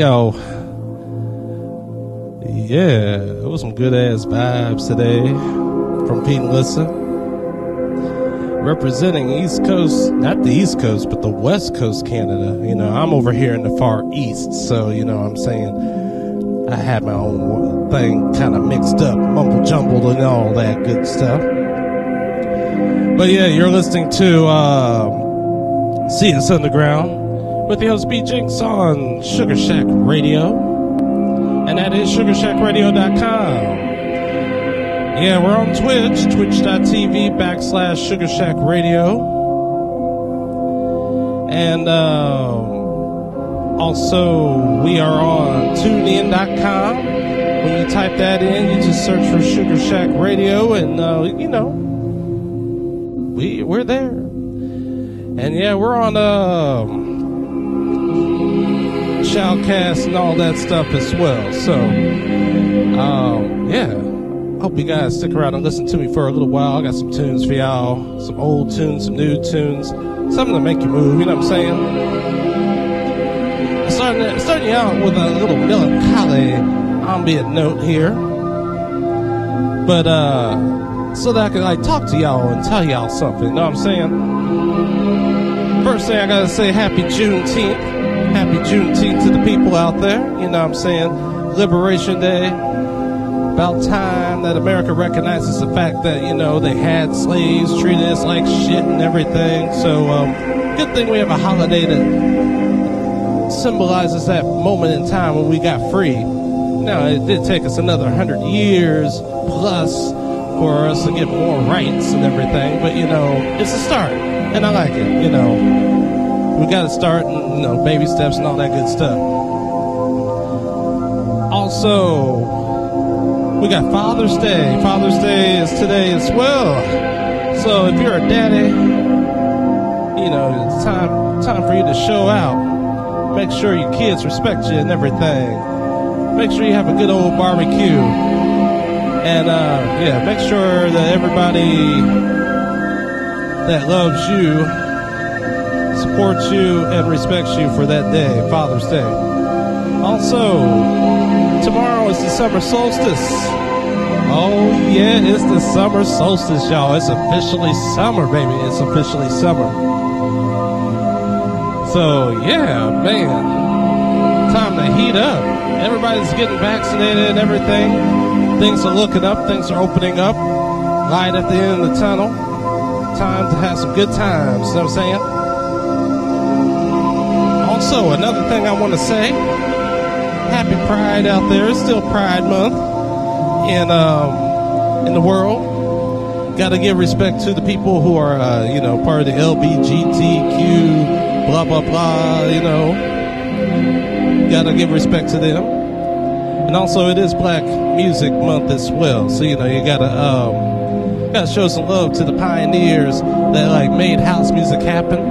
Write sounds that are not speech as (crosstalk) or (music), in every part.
Y'all. Yeah, it was some good ass vibes today from Pete and Lissa. Representing East Coast, not the East Coast, but the West Coast Canada. You know, I'm over here in the far East, so, you know I'm saying? I had my own thing kind of mixed up, mumble jumbled, and all that good stuff. But yeah, you're listening to uh, CS Underground with the host B Jinx on Sugar Shack Radio. And that is sugarshackradio.com. Yeah, we're on Twitch, twitch.tv backslash Sugar Shack Radio. And um, also, we are on tunein.com. When you type that in, you just search for Sugar Shack Radio, and uh, you know, we we're there. And yeah, we're on um, Shoutcast and all that stuff as well. So, um, yeah, hope you guys stick around and listen to me for a little while. I got some tunes for y'all, some old tunes, some new tunes, something to make you move. You know what I'm saying? Starting starting you out with a little melancholy ambient note here, but uh, so that I can like talk to y'all and tell y'all something. You know what I'm saying? First thing I gotta say, Happy Juneteenth. Happy Juneteenth to the people out there. You know what I'm saying? Liberation Day. About time that America recognizes the fact that, you know, they had slaves, treated us like shit and everything. So, um, good thing we have a holiday that symbolizes that moment in time when we got free. Now, it did take us another hundred years plus for us to get more rights and everything, but, you know, it's a start. And I like it, you know we got to start, you know, baby steps and all that good stuff. Also, we got Father's Day. Father's Day is today as well. So if you're a daddy, you know, it's time time for you to show out. Make sure your kids respect you and everything. Make sure you have a good old barbecue. And uh, yeah, make sure that everybody that loves you supports you and respects you for that day, Father's Day. Also, tomorrow is the summer solstice. Oh, yeah, it's the summer solstice, y'all. It's officially summer, baby. It's officially summer. So, yeah, man, time to heat up. Everybody's getting vaccinated and everything. Things are looking up, things are opening up. Light at the end of the tunnel. Time to have some good times, you know what I'm saying? Also, another thing I want to say, happy Pride out there. It's still Pride Month in um, in the world. Got to give respect to the people who are, uh, you know, part of the LBGTQ, blah blah blah. You know, got to give respect to them. And also, it is Black Music Month as well. So you know, you gotta um, gotta show some love to the pioneers that like made house music happen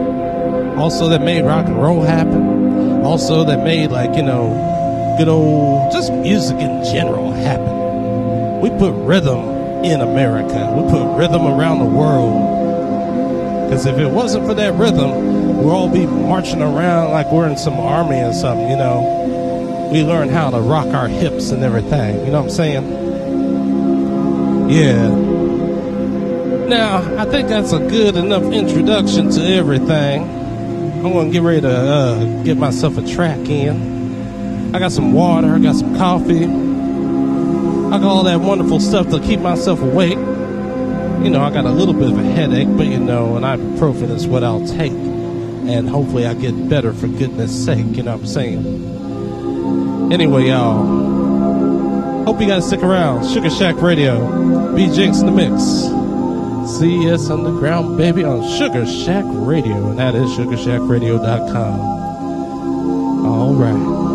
also that made rock and roll happen, also that made like you know, good old just music in general happen. We put rhythm in America. We put rhythm around the world. Because if it wasn't for that rhythm, we'll all be marching around like we're in some army or something, you know. We learn how to rock our hips and everything, you know what I'm saying? Yeah. Now, I think that's a good enough introduction to everything. I'm gonna get ready to uh, get myself a track in. I got some water, I got some coffee, I got all that wonderful stuff to keep myself awake. You know, I got a little bit of a headache, but you know, an ibuprofen is what I'll take. And hopefully I get better for goodness sake, you know what I'm saying? Anyway, y'all, hope you guys stick around. Sugar Shack Radio, B Jinx in the mix. CS Underground, baby, on Sugar Shack Radio, and that is sugarshackradio.com. All right.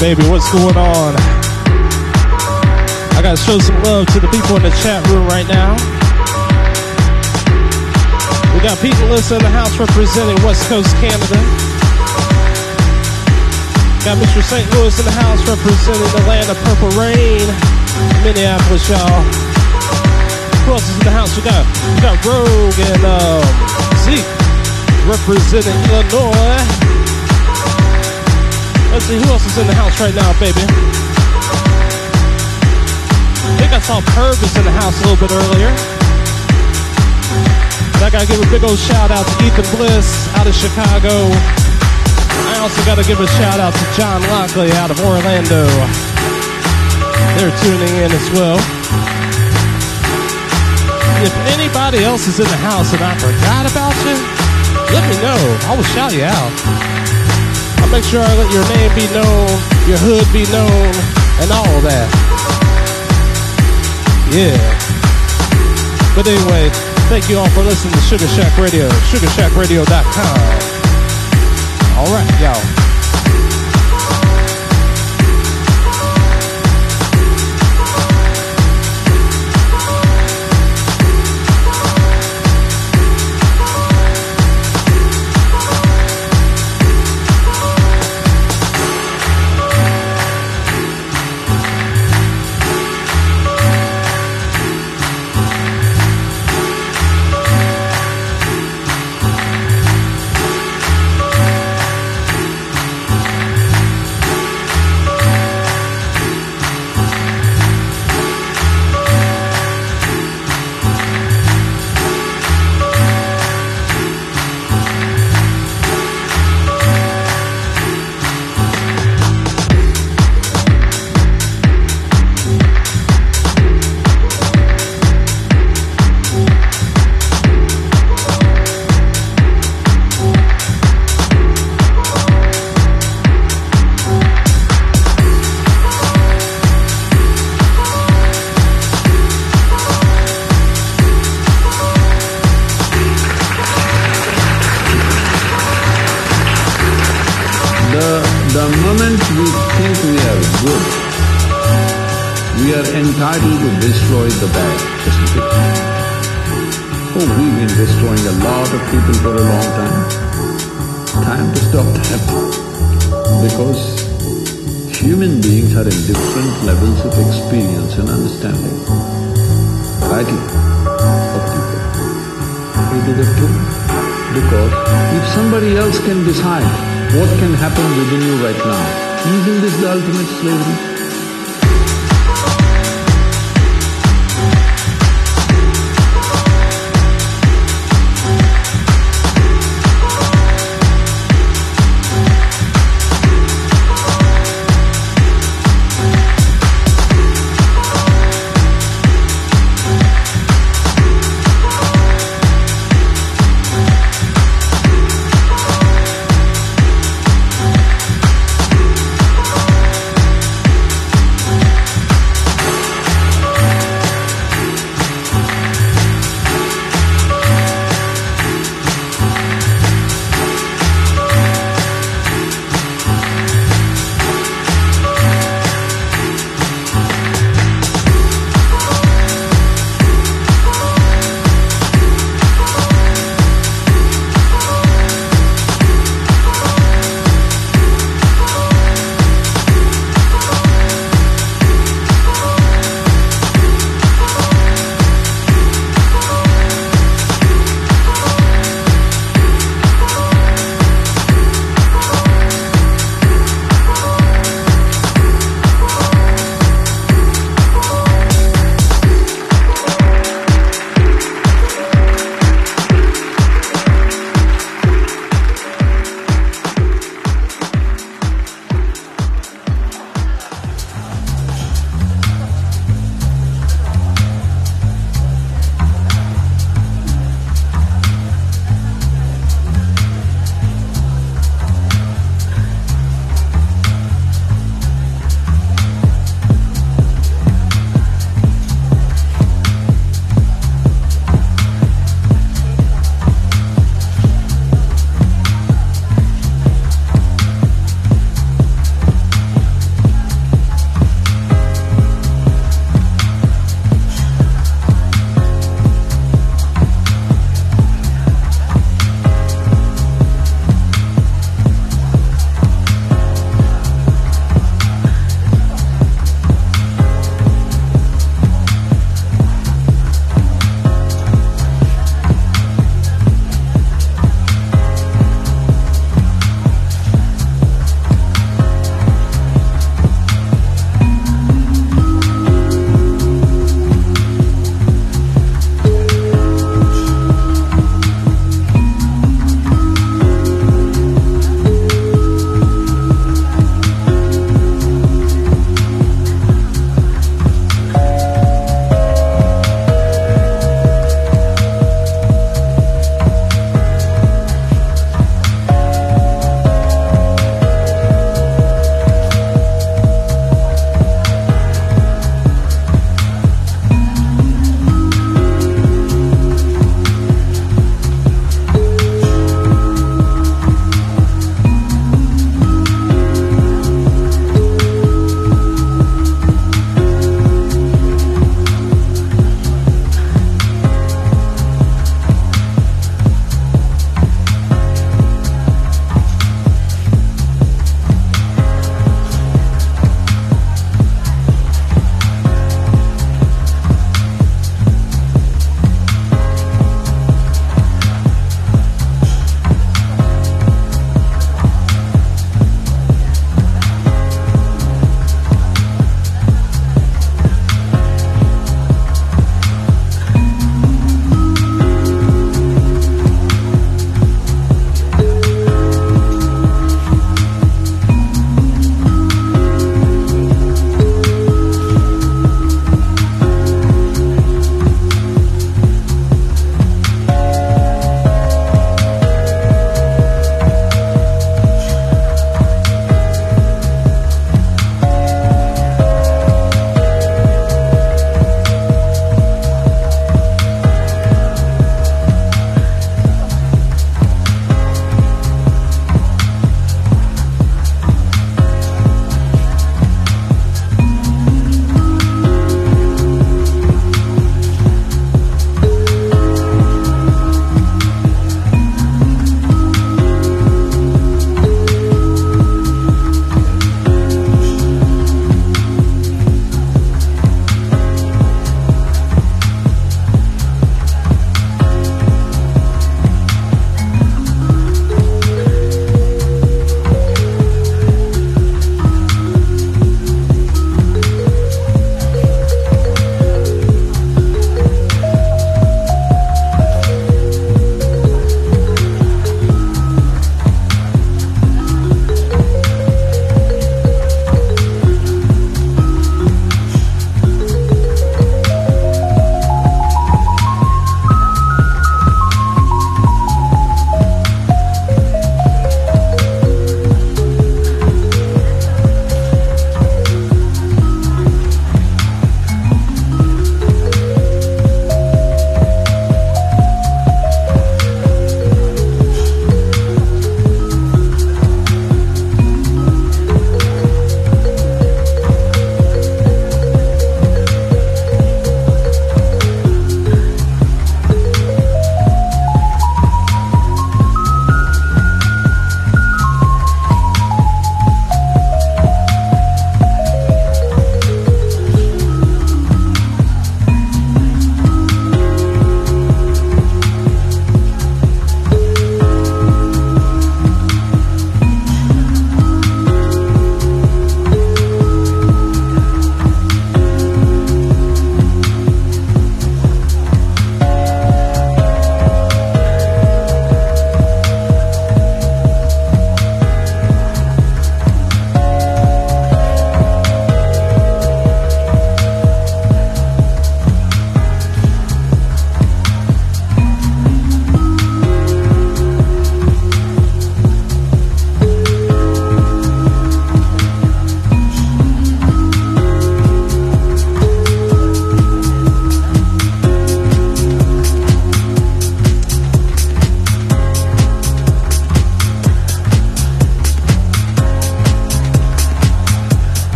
Baby, what's going on? I gotta show some love to the people in the chat room right now. We got people listening in the house representing West Coast Canada. Got Mr. St. Louis in the house representing the land of purple rain, Minneapolis, y'all. Who else is in the house? We got we got Rogue and um, Zeke representing Illinois. Let's see who else is in the house right now, baby. I think I saw Purvis in the house a little bit earlier. I gotta give a big old shout out to Ethan Bliss out of Chicago. I also gotta give a shout out to John Lockley out of Orlando. They're tuning in as well. If anybody else is in the house and I forgot about you, let me know. I will shout you out. I'll make sure I let your name be known, your hood be known, and all that. Yeah. But anyway, Thank you all for listening to Sugar Shack Radio, sugarshackradio.com. All right, y'all.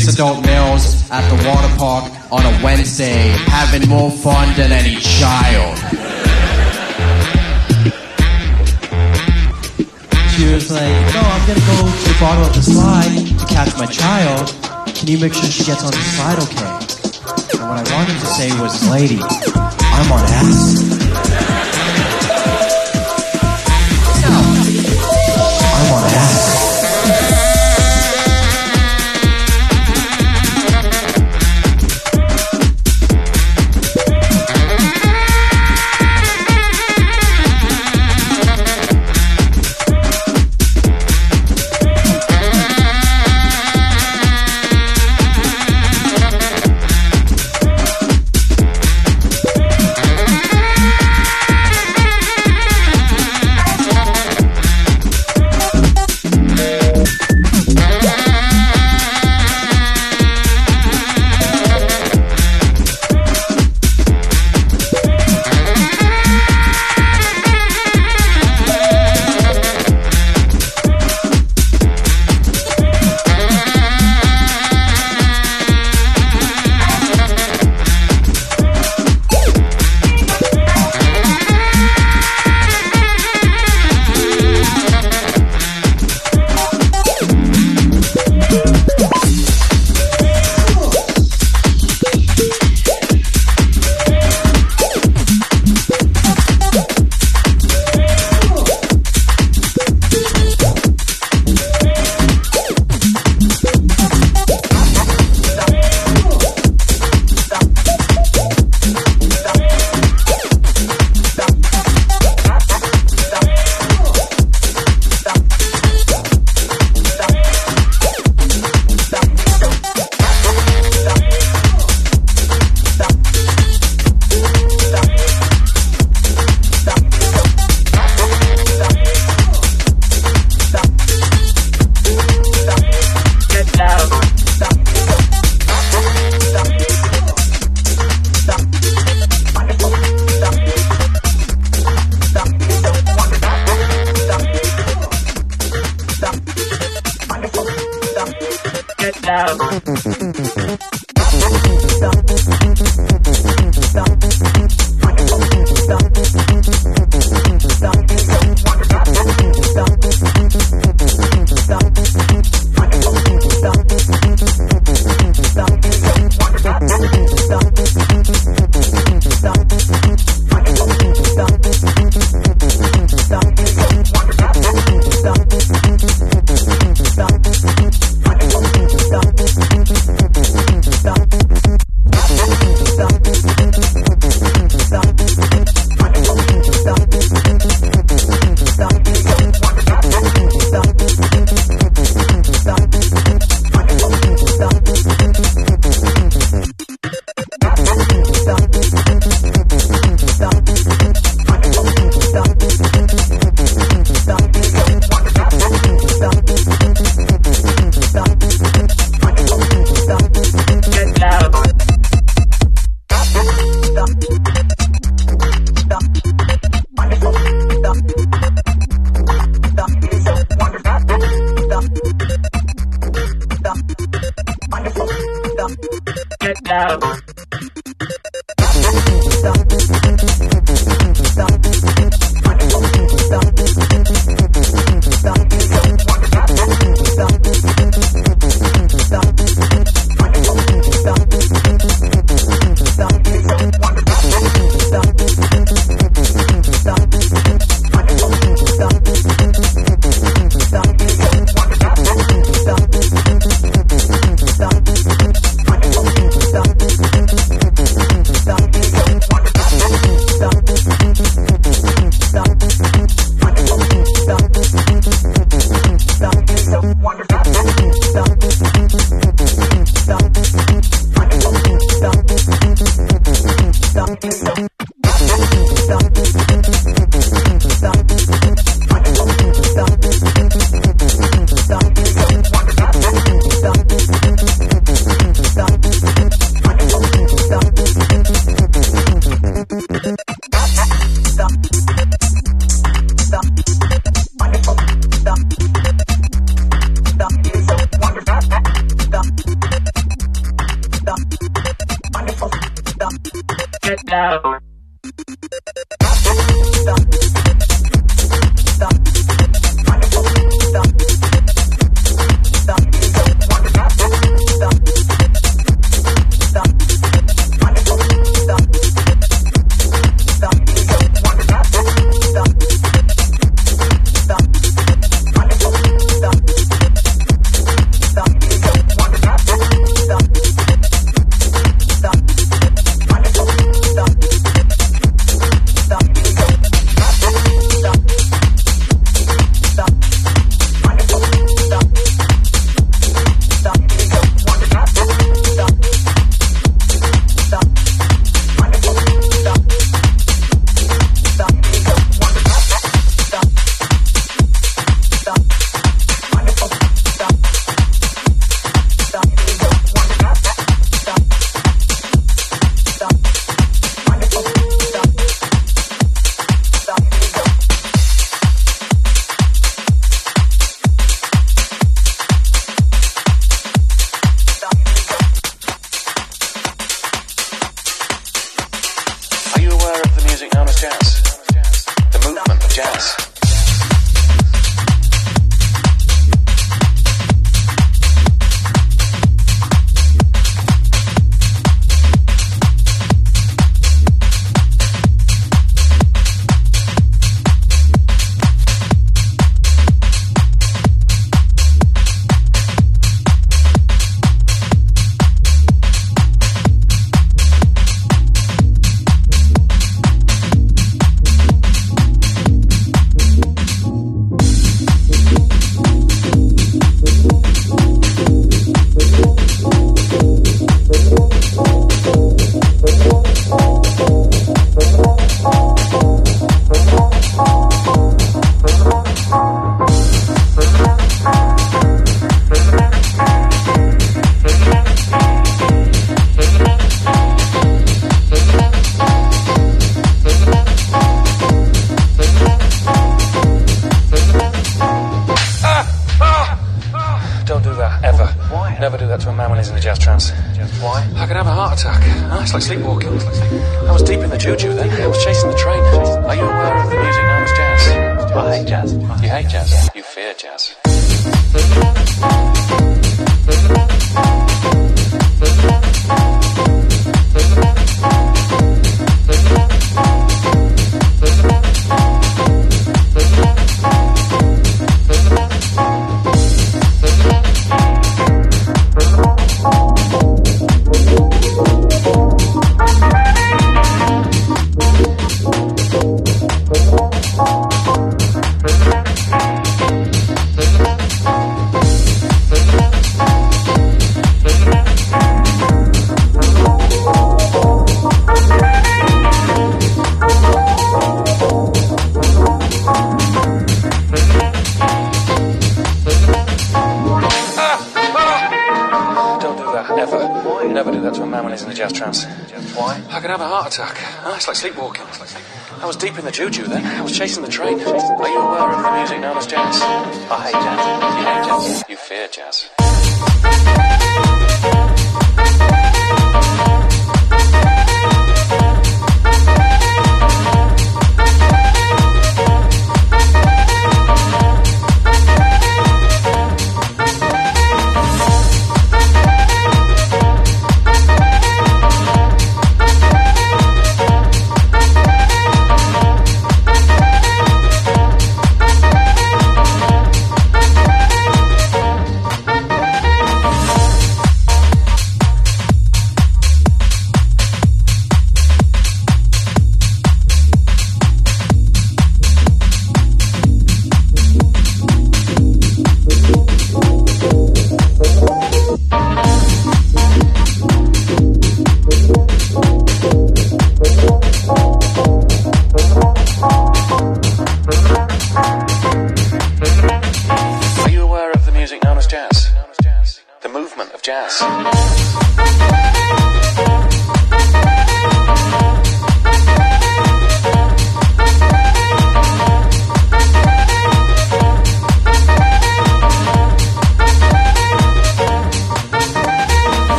Four 26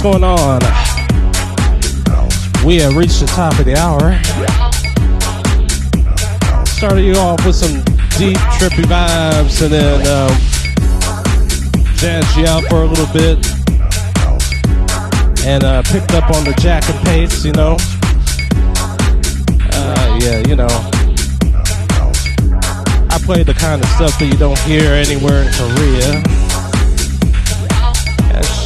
What's going on? We have reached the top of the hour. Started you off with some deep, trippy vibes and then um, jazzed you out for a little bit. And uh, picked up on the jack and pace, you know. Uh, yeah, you know. I play the kind of stuff that you don't hear anywhere in Korea.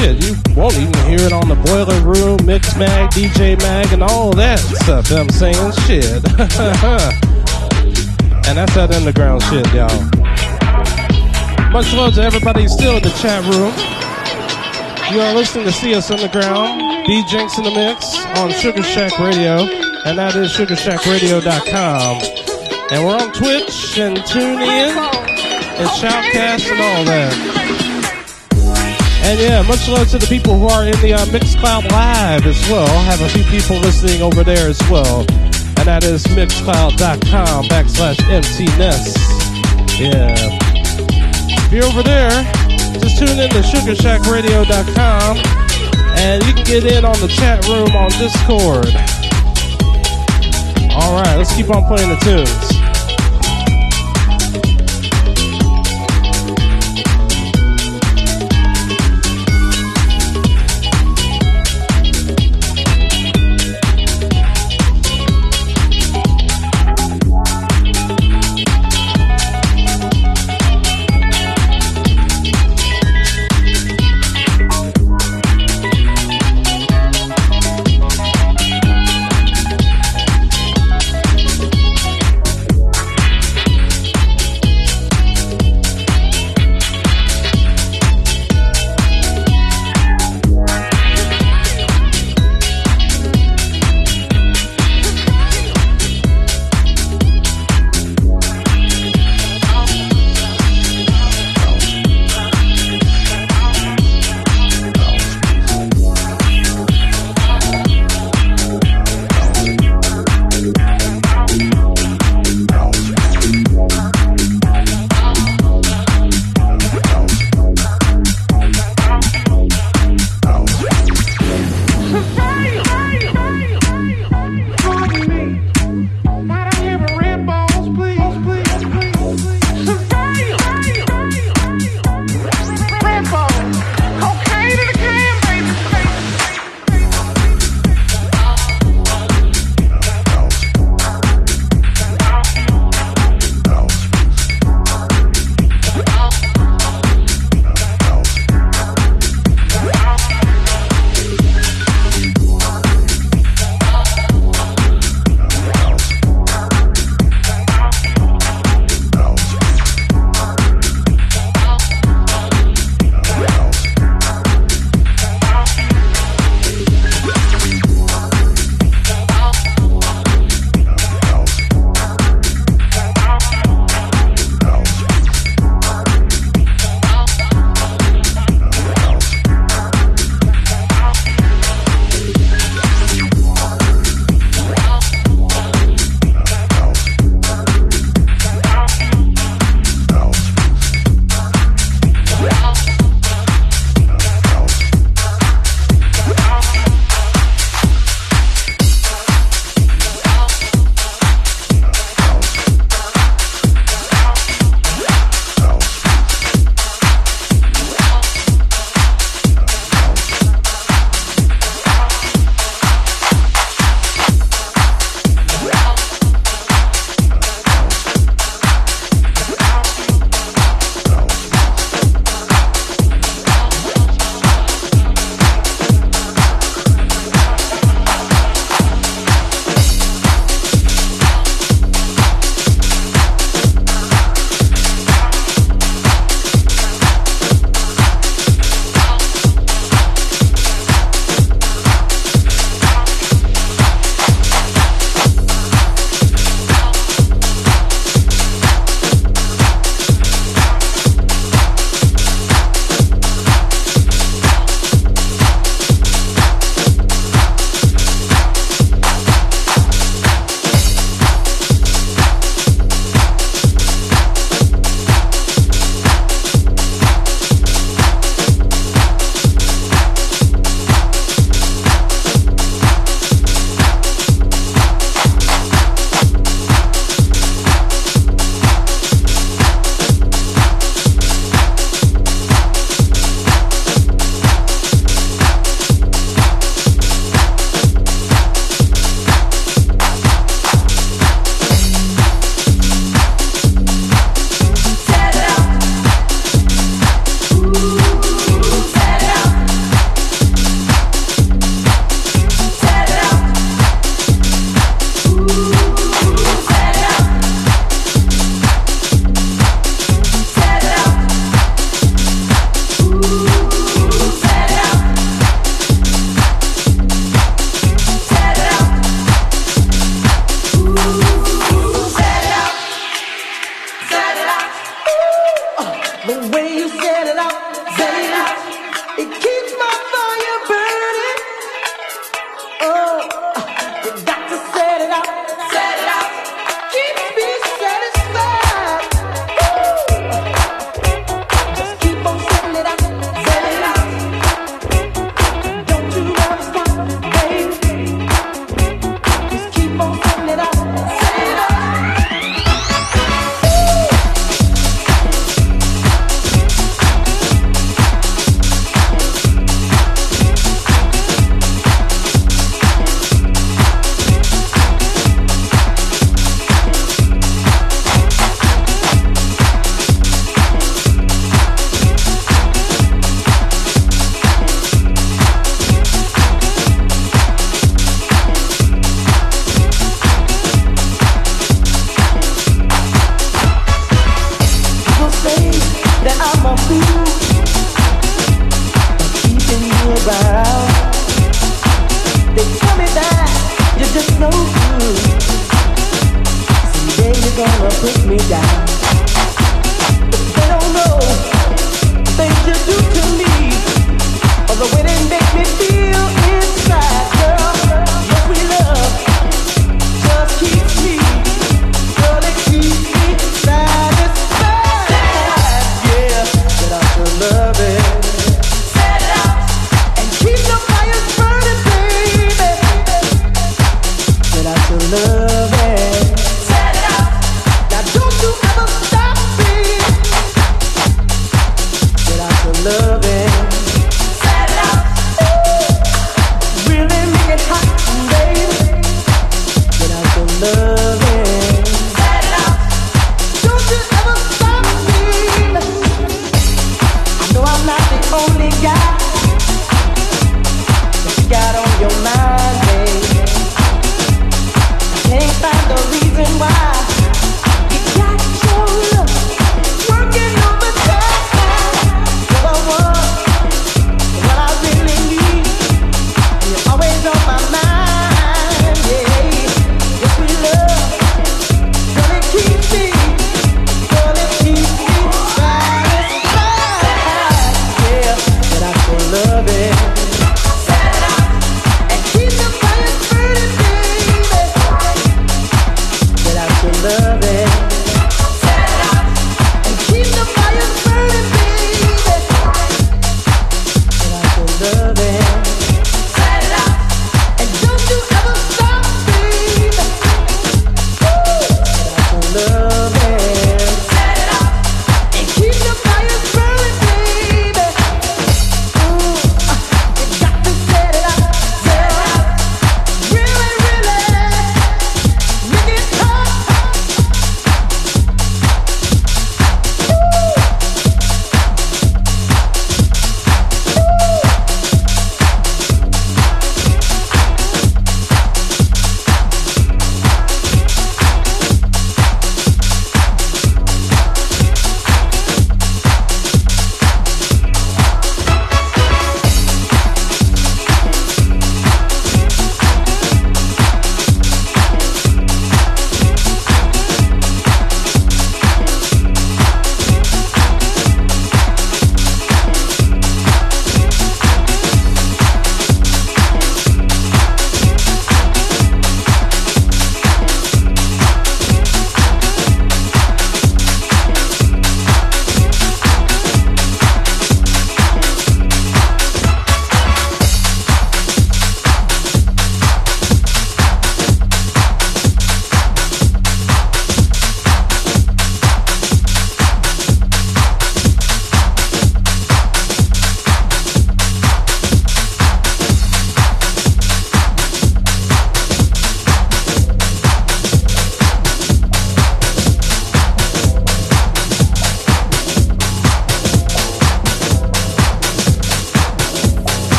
Shit, you won't even hear it on the Boiler Room, Mix Mag, DJ Mag, and all that stuff I'm saying. Shit. (laughs) and that's that underground shit, y'all. Much love to everybody still in the chat room. You are listening to CS Underground, B.Jinx in the Mix on Sugar Shack Radio, and that is sugarshackradio.com. And we're on Twitch and TuneIn and Shoutcast and all that. And yeah, much love to the people who are in the uh, Mixcloud Live as well. I have a few people listening over there as well. And that is mixcloud.com backslash MTNess. Yeah. If you're over there, just tune in to sugarshackradio.com and you can get in on the chat room on Discord. All right, let's keep on playing the tunes.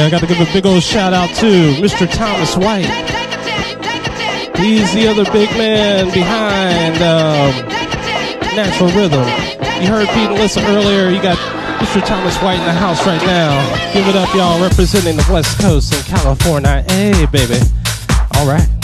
I got to give a big old shout out to Mr. Thomas White. He's the other big man behind um, Natural Rhythm. You heard Pete and Lissa earlier. You got Mr. Thomas White in the house right now. Give it up, y'all, representing the West Coast in California. Hey, baby. All right.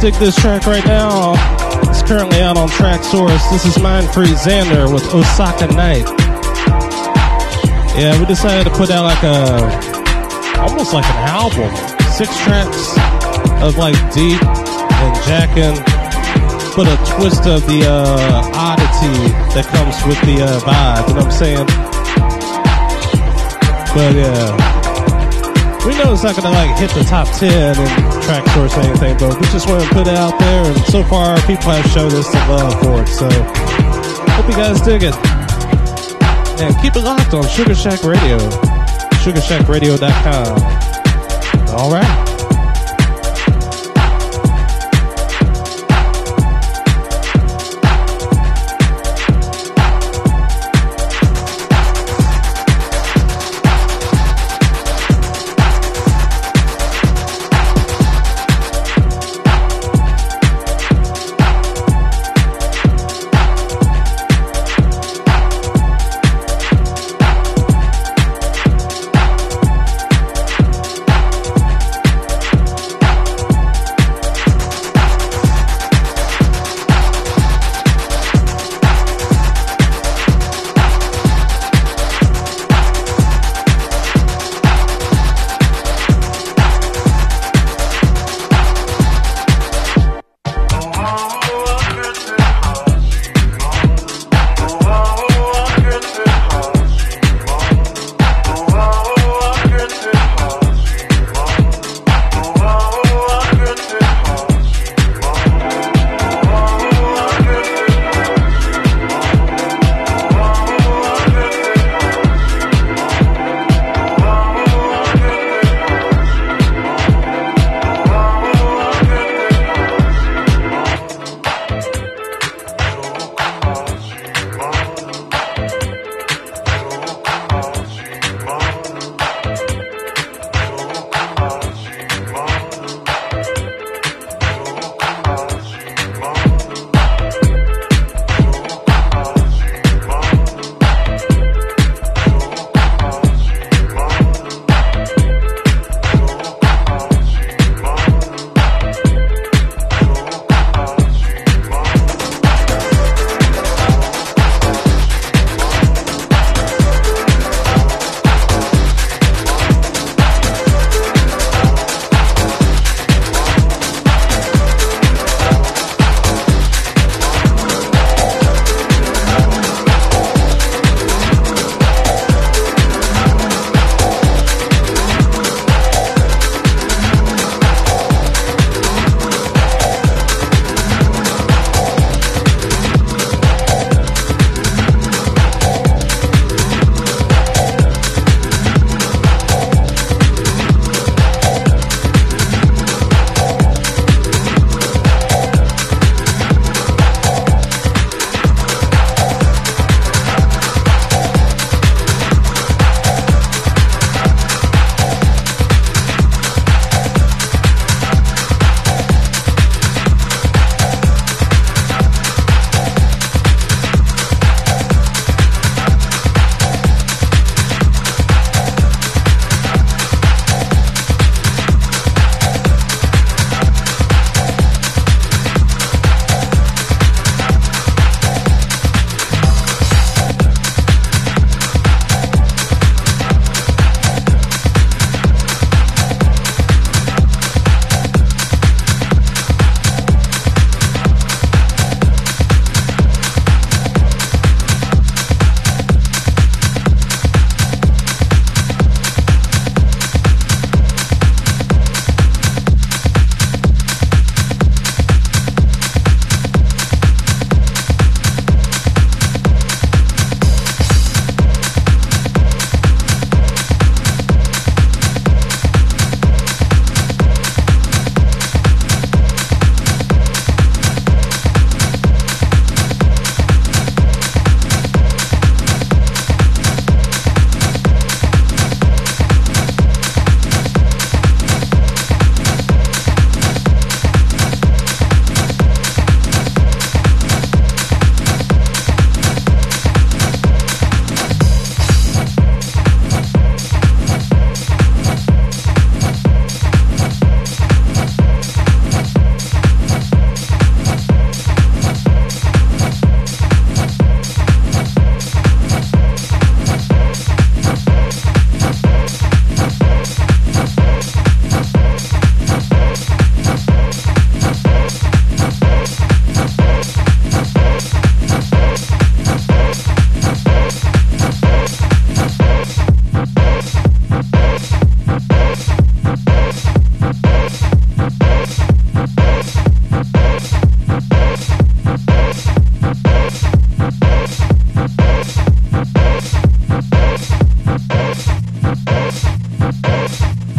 Dig this track right now. It's currently out on Traxsource. This is Mind Free Xander with Osaka Night. Yeah, we decided to put out like a almost like an album. Six tracks of like deep and jacking, but a twist of the uh, oddity that comes with the uh, vibe. You know what I'm saying? But yeah, we know it's not gonna like hit the top ten in track or anything, but we just want to put it out there. And so far, people have showed us the love for it. So hope you guys dig it. And keep it locked on Sugar Shack Radio, sugarshackradio.com. All right.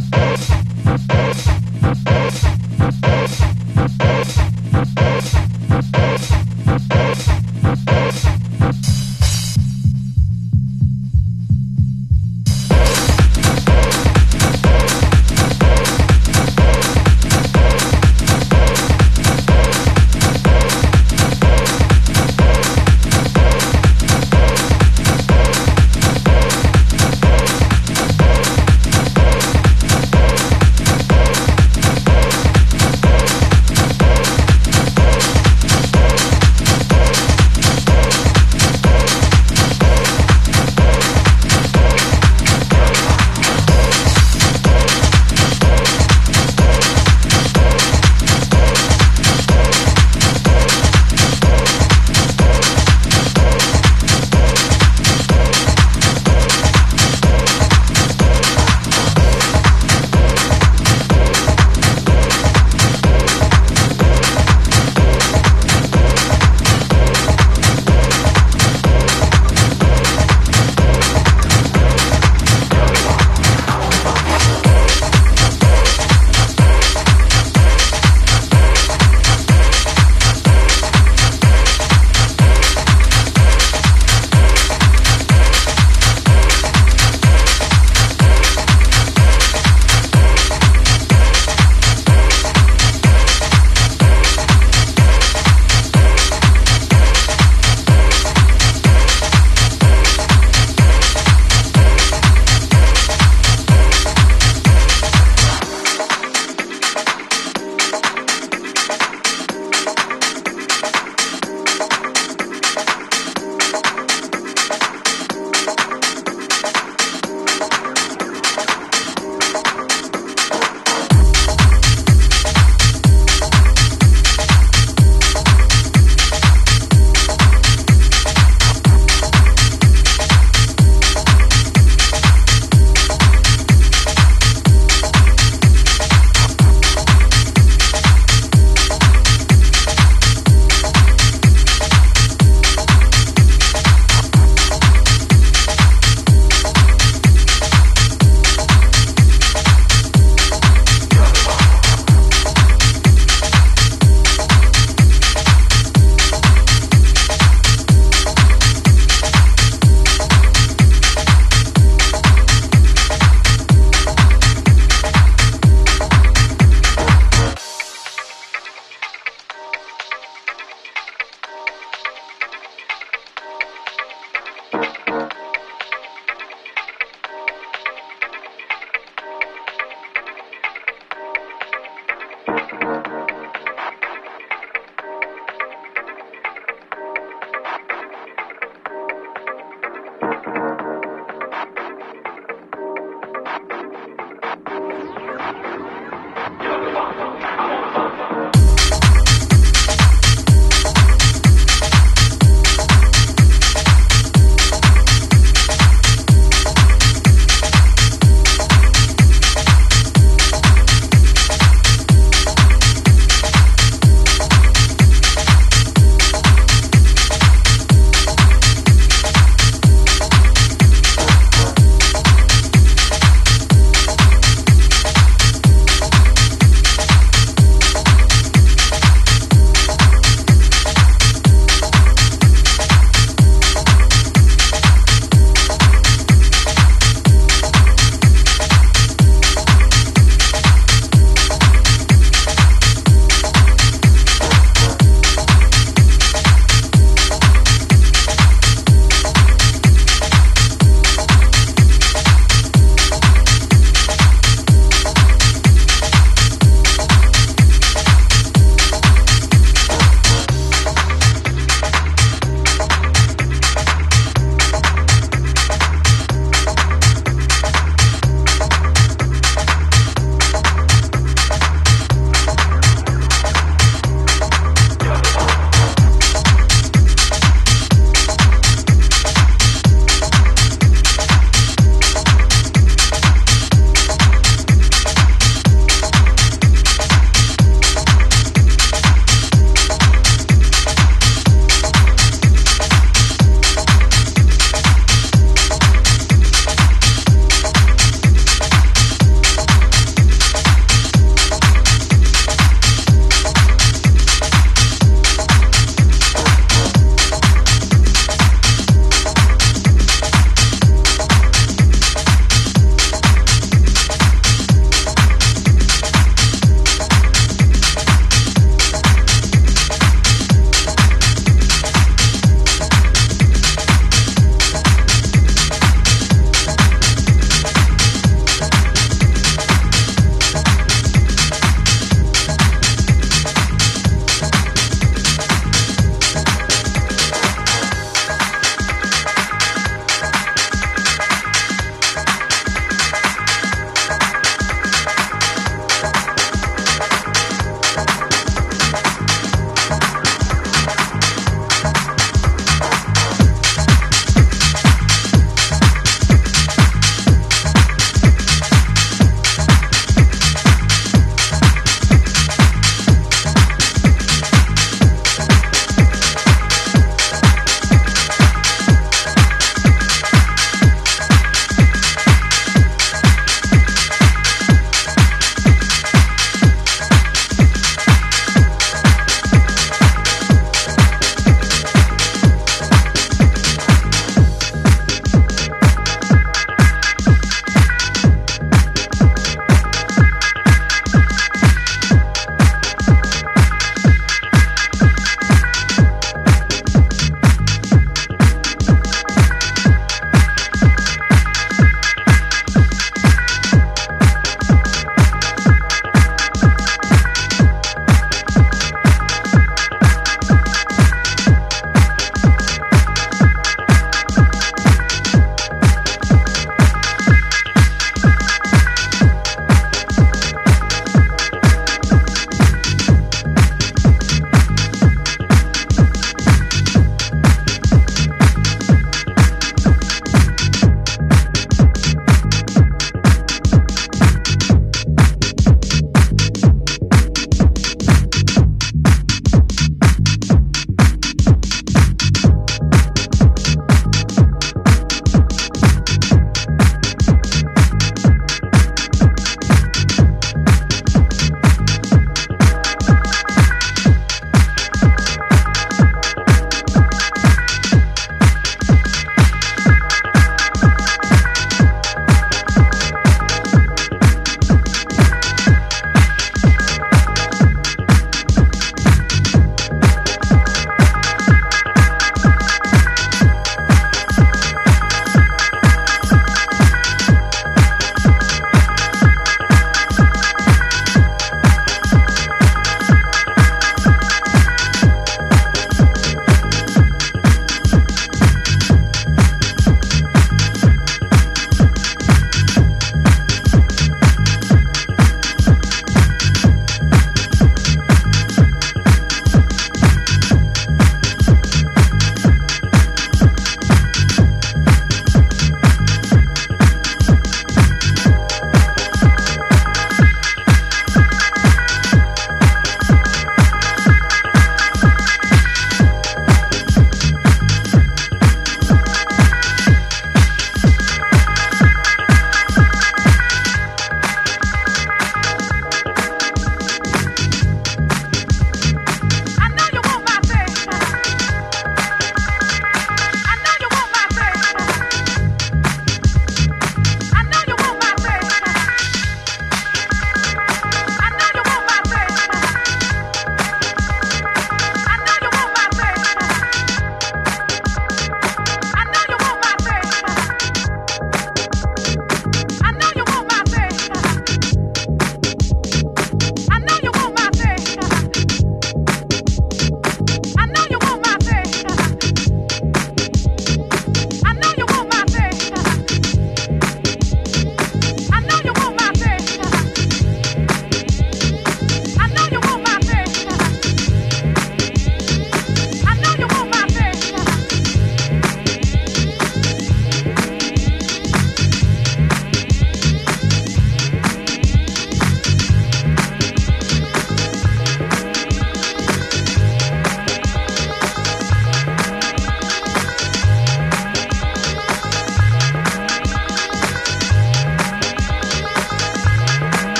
Música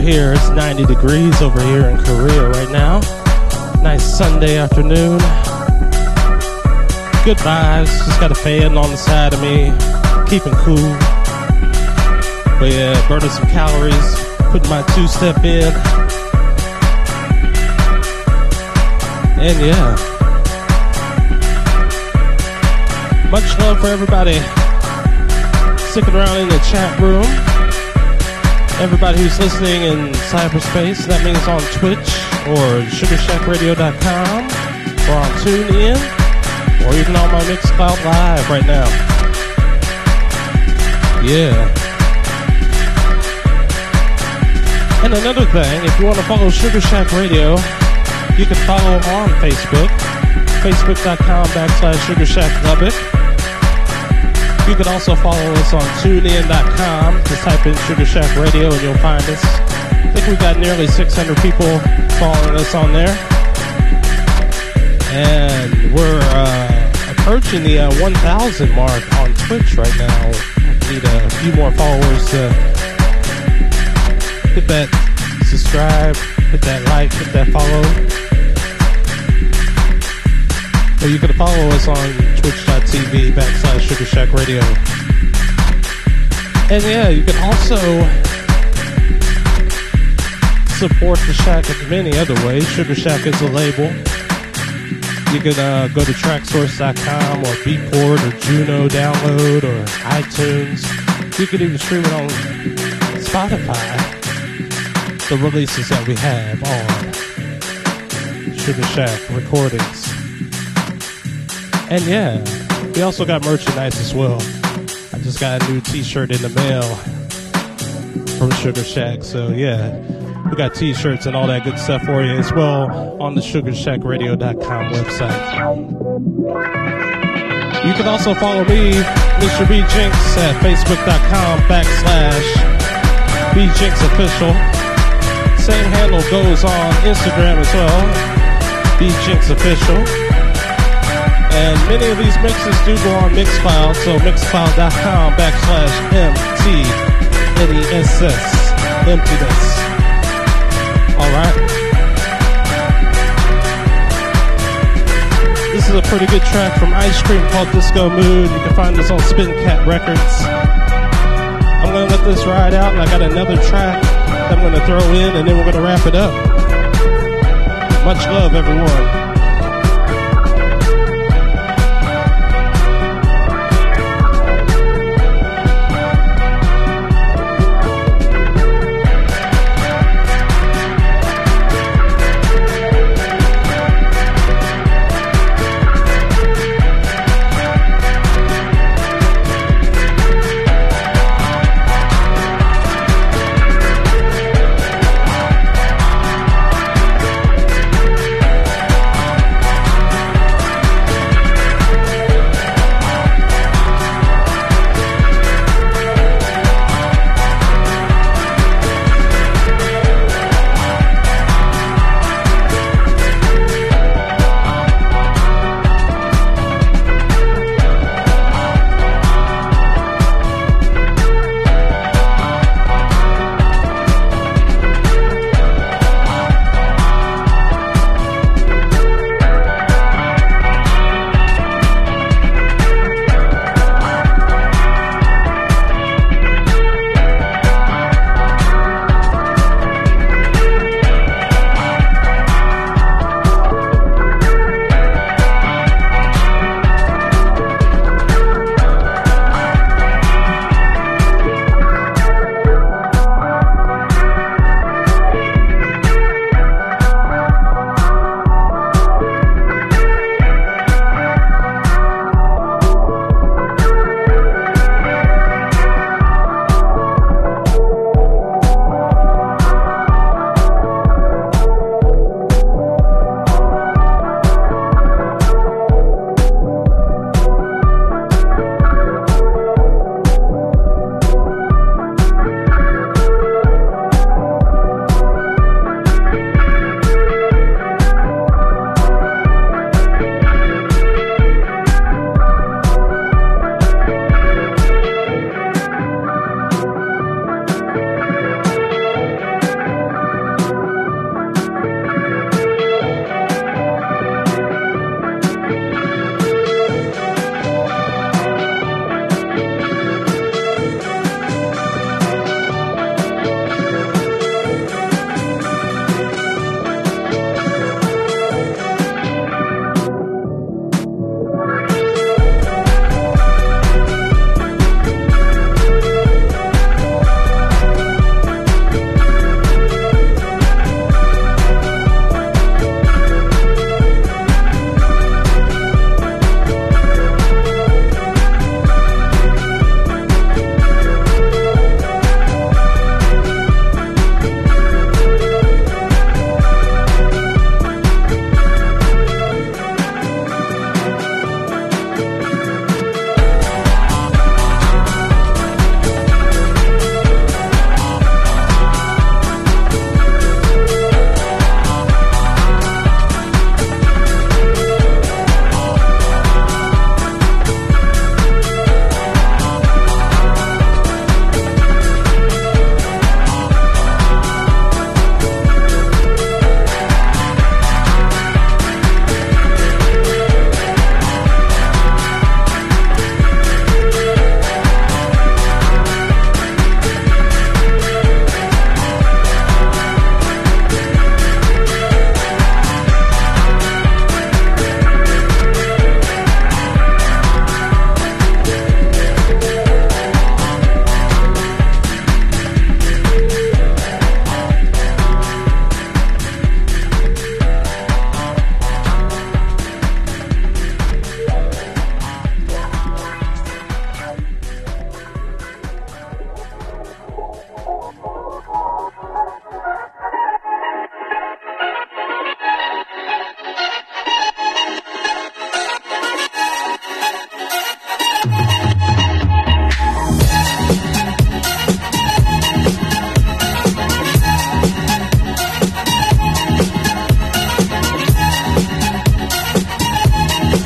here. It's 90 degrees over here in Korea right now. Nice Sunday afternoon. Good vibes. Just got a fan on the side of me, keeping cool. But yeah, burning some calories, putting my two step in. And yeah. Much love for everybody sticking around in the chat room. Everybody who's listening in cyberspace, that means on Twitch or sugarshackradio.com or on TuneIn or even on my Mixcloud Live right now. Yeah. And another thing, if you want to follow Sugar Shack Radio, you can follow on Facebook, facebook.com backslash Sugar Shack Lubbock. You can also follow us on tunein.com. Just type in Sugar Shack Radio and you'll find us. I think we've got nearly 600 people following us on there. And we're uh, approaching the uh, 1,000 mark on Twitch right now. Need a few more followers to hit that subscribe, hit that like, hit that follow. Or you can follow us on twitch.tv backslash Sugar Shack Radio. And yeah, you can also support the Shack in many other ways. Sugar Shack is a label. You can uh, go to traxsource.com or Beatport or Juno download or iTunes. You can even stream it on Spotify. The releases that we have on Sugar Shack Recordings. And yeah, we also got merchandise as well. I just got a new t-shirt in the mail from Sugar Shack. So yeah, we got t-shirts and all that good stuff for you as well on the sugarshackradio.com website. You can also follow me, Mr. B Jinx, at facebook.com backslash B Jinx official. Same handle goes on Instagram as well, B Jinx official. And many of these mixes do go on Mixcloud, so mixcloud.com backslash M-T-N-E-S-S. Emptiness. Alright. This is a pretty good track from Ice Cream called Disco Mood. You can find this on Spin Cat Records. I'm gonna let this ride out, and I got another track I'm gonna throw in, and then we're gonna wrap it up. Much love, everyone.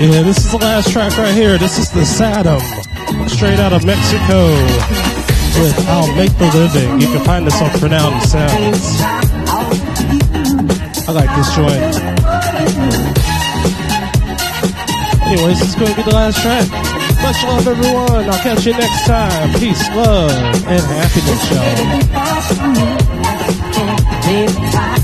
Yeah, this is the last track right here. This is the Saddam, straight out of Mexico, with I'll Make the Living. You can find this on Pronoun Sounds. I like this joint. Anyways, this is going to be the last track. Much love, everyone. I'll catch you next time. Peace, love, and happiness, y'all.